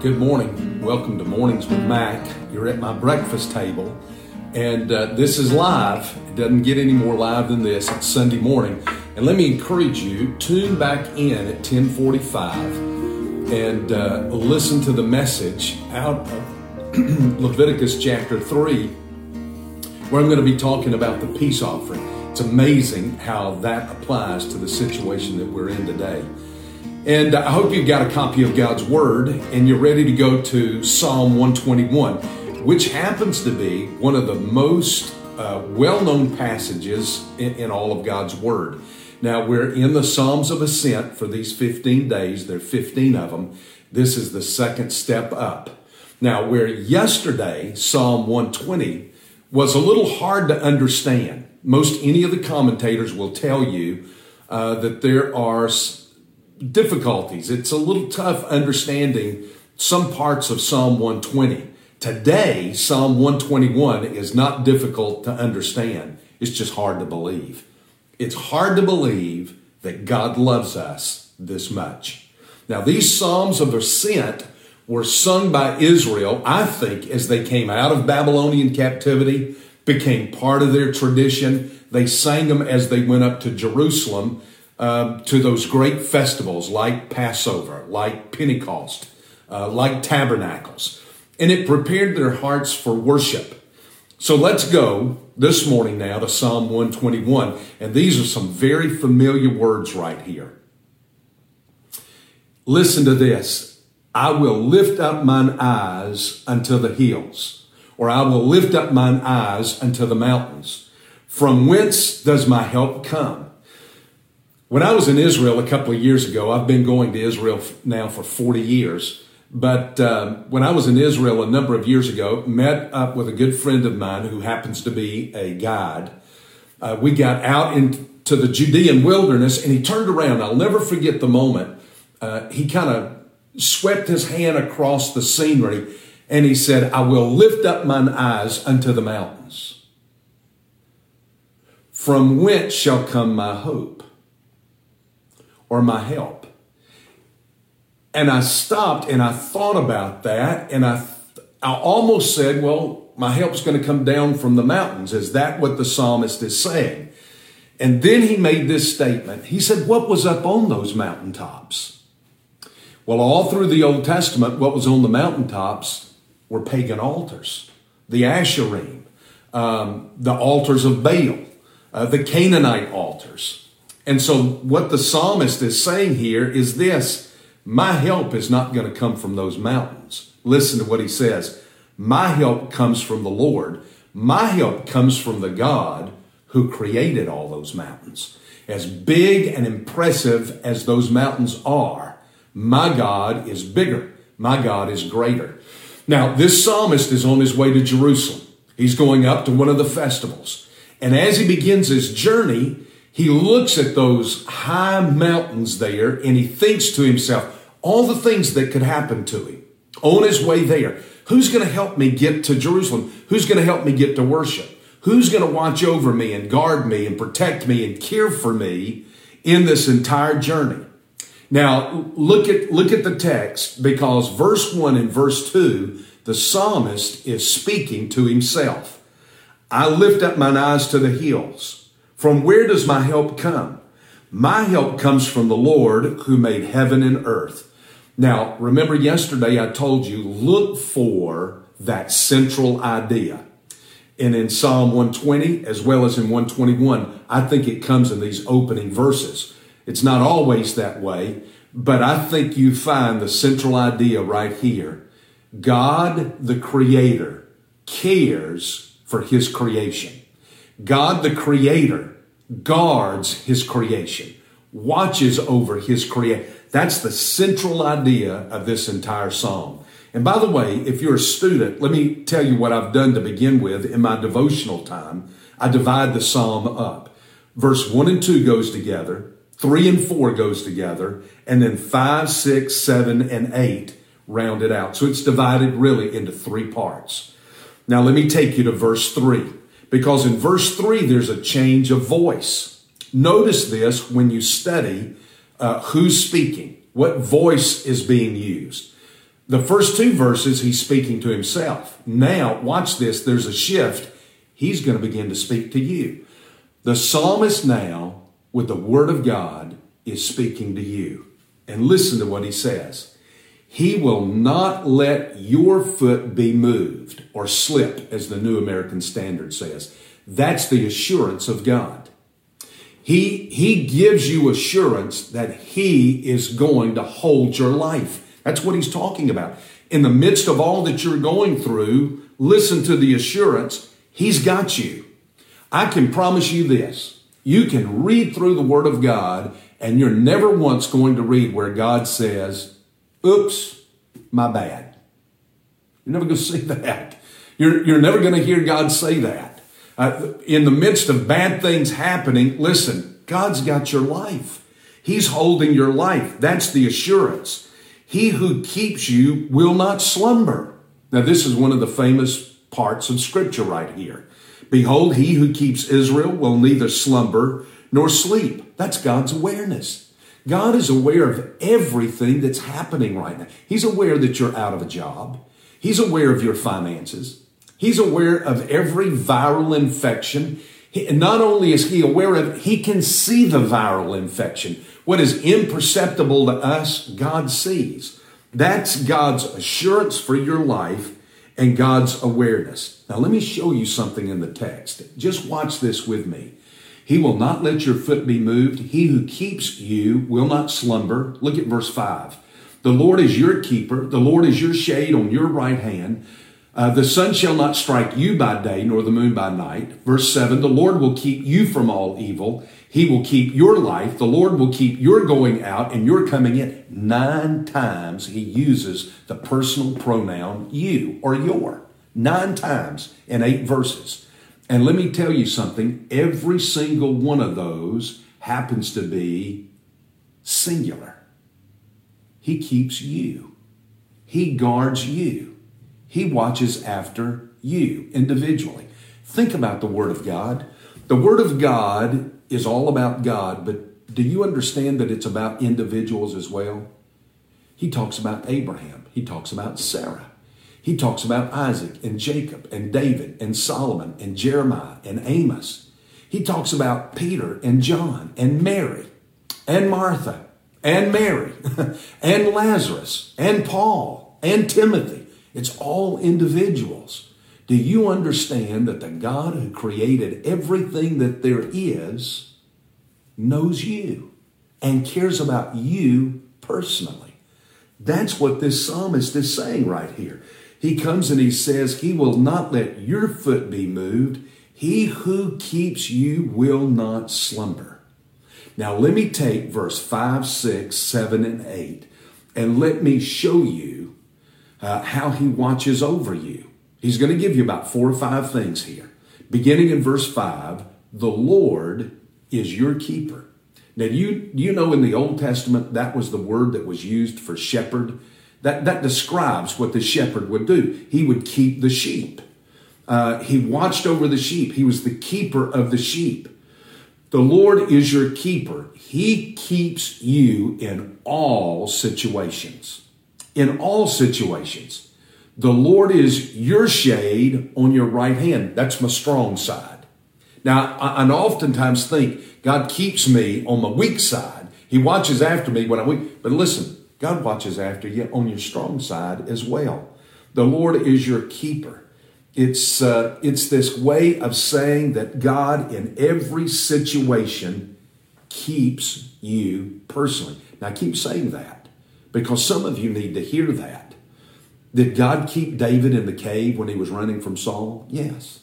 Good morning. Welcome to Mornings with Mac. You're at my breakfast table, and uh, this is live. It doesn't get any more live than this. It's Sunday morning, and let me encourage you: tune back in at 10:45 and uh, listen to the message out of Leviticus chapter three, where I'm going to be talking about the peace offering. It's amazing how that applies to the situation that we're in today. And I hope you've got a copy of God's Word and you're ready to go to Psalm 121, which happens to be one of the most uh, well known passages in, in, all of God's Word. Now, we're in the Psalms of Ascent for these 15 days, there are 15 of them. This is the second step up. Now, where yesterday, Psalm 120 was a little hard to understand, most any of the commentators will tell you uh, that there are difficulties. It's a little tough understanding some parts of Psalm 120. Today, Psalm 121 is not difficult to understand. It's just hard to believe. It's hard to believe that God loves us this much. Now, these Psalms of Ascent were sung by Israel, I think, as they came out of Babylonian captivity, became part of their tradition. They sang them as they went up to Jerusalem um, to those great festivals like Passover, like Pentecost, uh, like Tabernacles. And it prepared their hearts for worship. So let's go this morning now to Psalm 121. And these are some very familiar words right here. Listen to this. I will lift up mine eyes unto the hills, or I will lift up mine eyes unto the mountains. From whence does my help come? When I was in Israel a couple of years ago, I've been going to Israel now for 40 years. But uh, when I was in Israel a number of years ago, met up with a good friend of mine who happens to be a guide. Uh, we got out into the Judean wilderness and he turned around. I'll never forget the moment. Uh, he kind of swept his hand across the scenery and he said, I will lift up mine eyes unto the mountains. From whence shall come my hope? Or my help. And I stopped and I thought about that and I, I almost said, well, my help's going to come down from the mountains. Is that what the psalmist is saying? And then he made this statement. He said, what was up on those mountaintops? Well, all through the Old Testament, what was on the mountaintops were pagan altars, the Asherim, um, the altars of Baal, uh, the Canaanite altars. And so, what the psalmist is saying here is this My help is not going to come from those mountains. Listen to what he says My help comes from the Lord. My help comes from the God who created all those mountains. As big and impressive as those mountains are, my God is bigger. My God is greater. Now, this psalmist is on his way to Jerusalem. He's going up to one of the festivals. And as he begins his journey, he looks at those high mountains there and he thinks to himself, all the things that could happen to him on his way there. Who's going to help me get to Jerusalem? Who's going to help me get to worship? Who's going to watch over me and guard me and protect me and care for me in this entire journey? Now, look at, look at the text because verse 1 and verse 2, the psalmist is speaking to himself. I lift up mine eyes to the hills. From where does my help come? My help comes from the Lord who made heaven and earth. Now, remember yesterday I told you, look for that central idea. And in Psalm 120, as well as in 121, I think it comes in these opening verses. It's not always that way, but I think you find the central idea right here. God, the Creator, cares for His creation. God, the Creator, guards His creation, watches over His creation. That's the central idea of this entire psalm. And by the way, if you're a student, let me tell you what I've done to begin with in my devotional time. I divide the psalm up. Verse 1 and 2 goes together, 3 and 4 goes together, and then 5, 6, 7, and 8 round it out. So it's divided really into three parts. Now let me take you to verse 3 because in verse 3 there's a change of voice. Notice this when you study uh, who's speaking, what voice is being used. The first two verses, he's speaking to himself. Now, watch this. There's a shift. He's going to begin to speak to you. The psalmist now, with the word of God, is speaking to you. And listen to what he says. He will not let your foot be moved or slip, as the New American Standard says. That's the assurance of God. He, he gives you assurance that He is going to hold your life. That's what He's talking about. In the midst of all that you're going through, listen to the assurance He's got you. I can promise you this. You can read through the Word of God and you're never once going to read where God says, oops, my bad. You're never going to see that. You're, you're never going to hear God say that. Uh, in the midst of bad things happening, listen, God's got your life. He's holding your life. That's the assurance. He who keeps you will not slumber. Now, this is one of the famous parts of scripture right here. Behold, he who keeps Israel will neither slumber nor sleep. That's God's awareness. God is aware of everything that's happening right now. He's aware that you're out of a job. He's aware of your finances. He's aware of every viral infection. He, not only is he aware of it, he can see the viral infection. What is imperceptible to us, God sees. That's God's assurance for your life and God's awareness. Now, let me show you something in the text. Just watch this with me. He will not let your foot be moved. He who keeps you will not slumber. Look at verse 5. The Lord is your keeper. The Lord is your shade on your right hand. Uh, the sun shall not strike you by day, nor the moon by night. Verse 7 The Lord will keep you from all evil. He will keep your life. The Lord will keep your going out and your coming in. Nine times he uses the personal pronoun you or your. Nine times in eight verses. And let me tell you something every single one of those happens to be singular. He keeps you, He guards you, He watches after you individually. Think about the Word of God. The Word of God is all about God, but do you understand that it's about individuals as well? He talks about Abraham, he talks about Sarah. He talks about Isaac and Jacob and David and Solomon and Jeremiah and Amos. He talks about Peter and John and Mary and Martha and Mary and Lazarus and Paul and Timothy. It's all individuals. Do you understand that the God who created everything that there is knows you and cares about you personally? That's what this psalmist is saying right here. He comes and he says, He will not let your foot be moved. He who keeps you will not slumber. Now, let me take verse 5, 6, 7, and 8, and let me show you uh, how he watches over you. He's going to give you about four or five things here. Beginning in verse 5, the Lord is your keeper. Now, you, you know in the Old Testament, that was the word that was used for shepherd that, that describes what the shepherd would do. He would keep the sheep. Uh, he watched over the sheep. He was the keeper of the sheep. The Lord is your keeper. He keeps you in all situations. In all situations. The Lord is your shade on your right hand. That's my strong side. Now, I, I oftentimes think God keeps me on my weak side. He watches after me when I'm weak. But listen, God watches after you on your strong side as well. The Lord is your keeper. It's, uh, it's this way of saying that God, in every situation, keeps you personally. Now, keep saying that because some of you need to hear that. Did God keep David in the cave when he was running from Saul? Yes.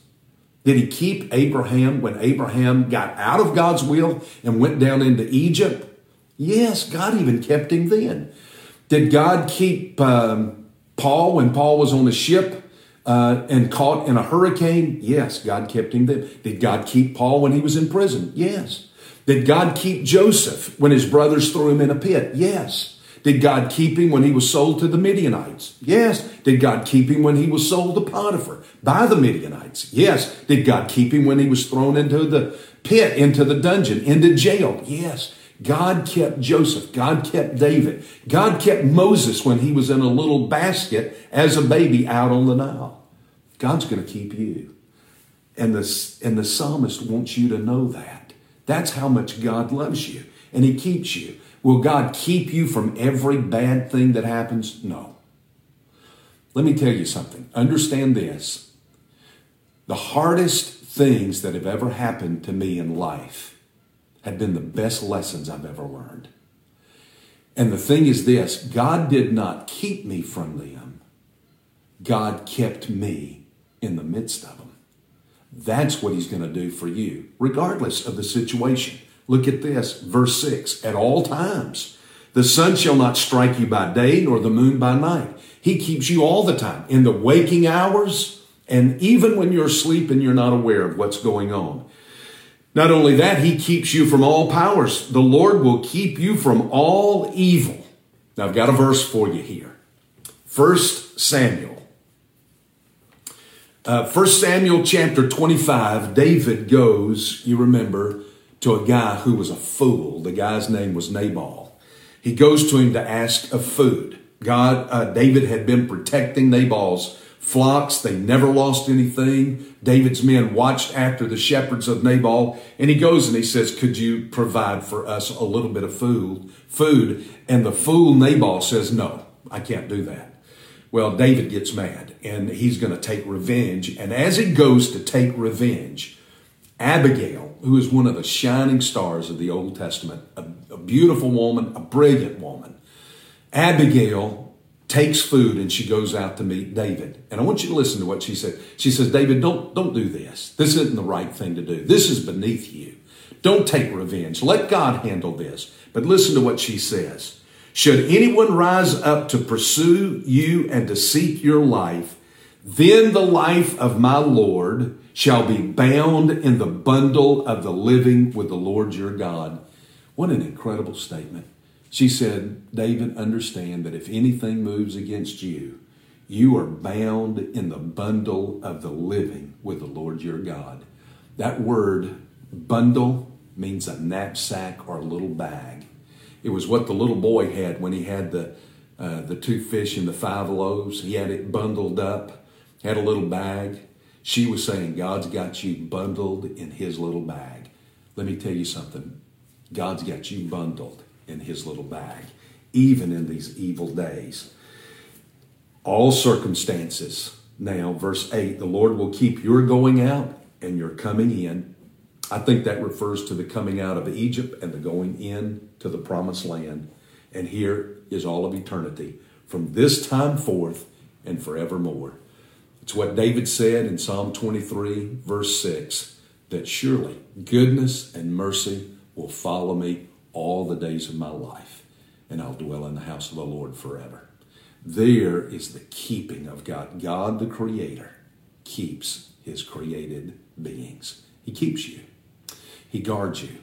Did he keep Abraham when Abraham got out of God's will and went down into Egypt? Yes, God even kept him then. Did God keep um, Paul when Paul was on a ship uh, and caught in a hurricane? Yes, God kept him there. Did God keep Paul when he was in prison? Yes. Did God keep Joseph when his brothers threw him in a pit? Yes. Did God keep him when he was sold to the Midianites? Yes. Did God keep him when he was sold to Potiphar by the Midianites? Yes. Did God keep him when he was thrown into the pit, into the dungeon, into jail? Yes. God kept Joseph. God kept David. God kept Moses when he was in a little basket as a baby out on the Nile. God's going to keep you. And the, and the psalmist wants you to know that. That's how much God loves you. And he keeps you. Will God keep you from every bad thing that happens? No. Let me tell you something. Understand this. The hardest things that have ever happened to me in life have been the best lessons I've ever learned. And the thing is this God did not keep me from them, God kept me in the midst of them. That's what He's going to do for you, regardless of the situation. Look at this, verse 6 At all times, the sun shall not strike you by day, nor the moon by night. He keeps you all the time in the waking hours and even when you're asleep and you're not aware of what's going on. Not only that, he keeps you from all powers. The Lord will keep you from all evil. Now, I've got a verse for you here. First Samuel. Uh, First Samuel chapter 25, David goes, you remember, to a guy who was a fool. The guy's name was Nabal. He goes to him to ask of food. God, uh, David had been protecting Nabal's flocks. They never lost anything. David's men watched after the shepherds of Nabal. And he goes and he says, Could you provide for us a little bit of food? Food. And the fool Nabal says, No, I can't do that. Well, David gets mad and he's going to take revenge. And as he goes to take revenge, Abigail, who is one of the shining stars of the Old Testament, a, a beautiful woman, a brilliant woman, Abigail takes food and she goes out to meet David. And I want you to listen to what she said. She says, David, don't, don't do this. This isn't the right thing to do. This is beneath you. Don't take revenge. Let God handle this. But listen to what she says. Should anyone rise up to pursue you and to seek your life, then the life of my Lord shall be bound in the bundle of the living with the Lord your God. What an incredible statement. She said, David, understand that if anything moves against you, you are bound in the bundle of the living with the Lord your God. That word, bundle, means a knapsack or a little bag. It was what the little boy had when he had the, uh, the two fish and the five loaves. He had it bundled up, had a little bag. She was saying, God's got you bundled in his little bag. Let me tell you something God's got you bundled in his little bag, even in these evil days. All circumstances. Now, verse 8 the Lord will keep your going out and your coming in. I think that refers to the coming out of Egypt and the going in to the promised land. And here is all of eternity from this time forth and forevermore. It's what David said in Psalm 23, verse 6 that surely goodness and mercy will follow me all the days of my life, and I'll dwell in the house of the Lord forever. There is the keeping of God. God, the Creator, keeps His created beings. He keeps you, He guards you.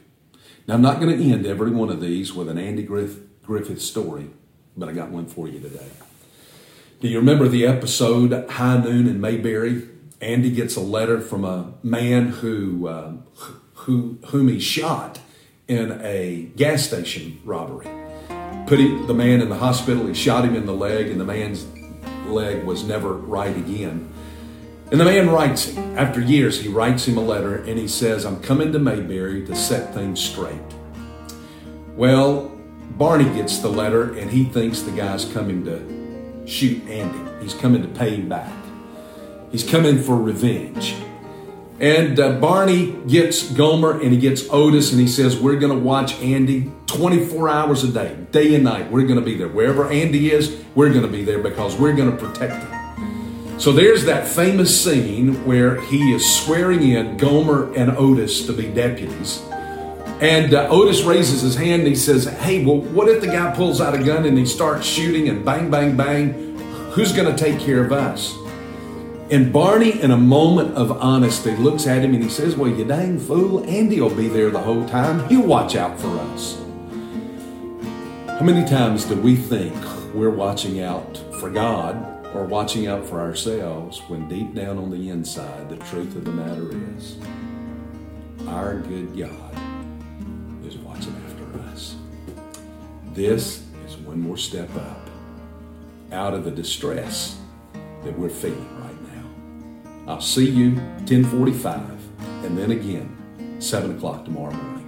Now, I'm not going to end every one of these with an Andy Griff- Griffith story, but I got one for you today. Do you remember the episode High Noon in Mayberry? Andy gets a letter from a man who, uh, who whom he shot in a gas station robbery. Put the man in the hospital, he shot him in the leg, and the man's leg was never right again. And the man writes him, after years, he writes him a letter and he says, I'm coming to Mayberry to set things straight. Well, Barney gets the letter and he thinks the guy's coming to shoot Andy. He's coming to pay him back. He's coming for revenge. And uh, Barney gets Gomer and he gets Otis and he says, We're going to watch Andy 24 hours a day, day and night. We're going to be there. Wherever Andy is, we're going to be there because we're going to protect him. So there's that famous scene where he is swearing in Gomer and Otis to be deputies. And uh, Otis raises his hand and he says, Hey, well, what if the guy pulls out a gun and he starts shooting and bang, bang, bang? Who's going to take care of us? And Barney, in a moment of honesty, looks at him and he says, Well, you dang fool, Andy will be there the whole time. He'll watch out for us. How many times do we think we're watching out for God or watching out for ourselves when deep down on the inside, the truth of the matter is, our good God is watching after us? This is one more step up out of the distress that we're feeling. I'll see you 1045 and then again 7 o'clock tomorrow morning.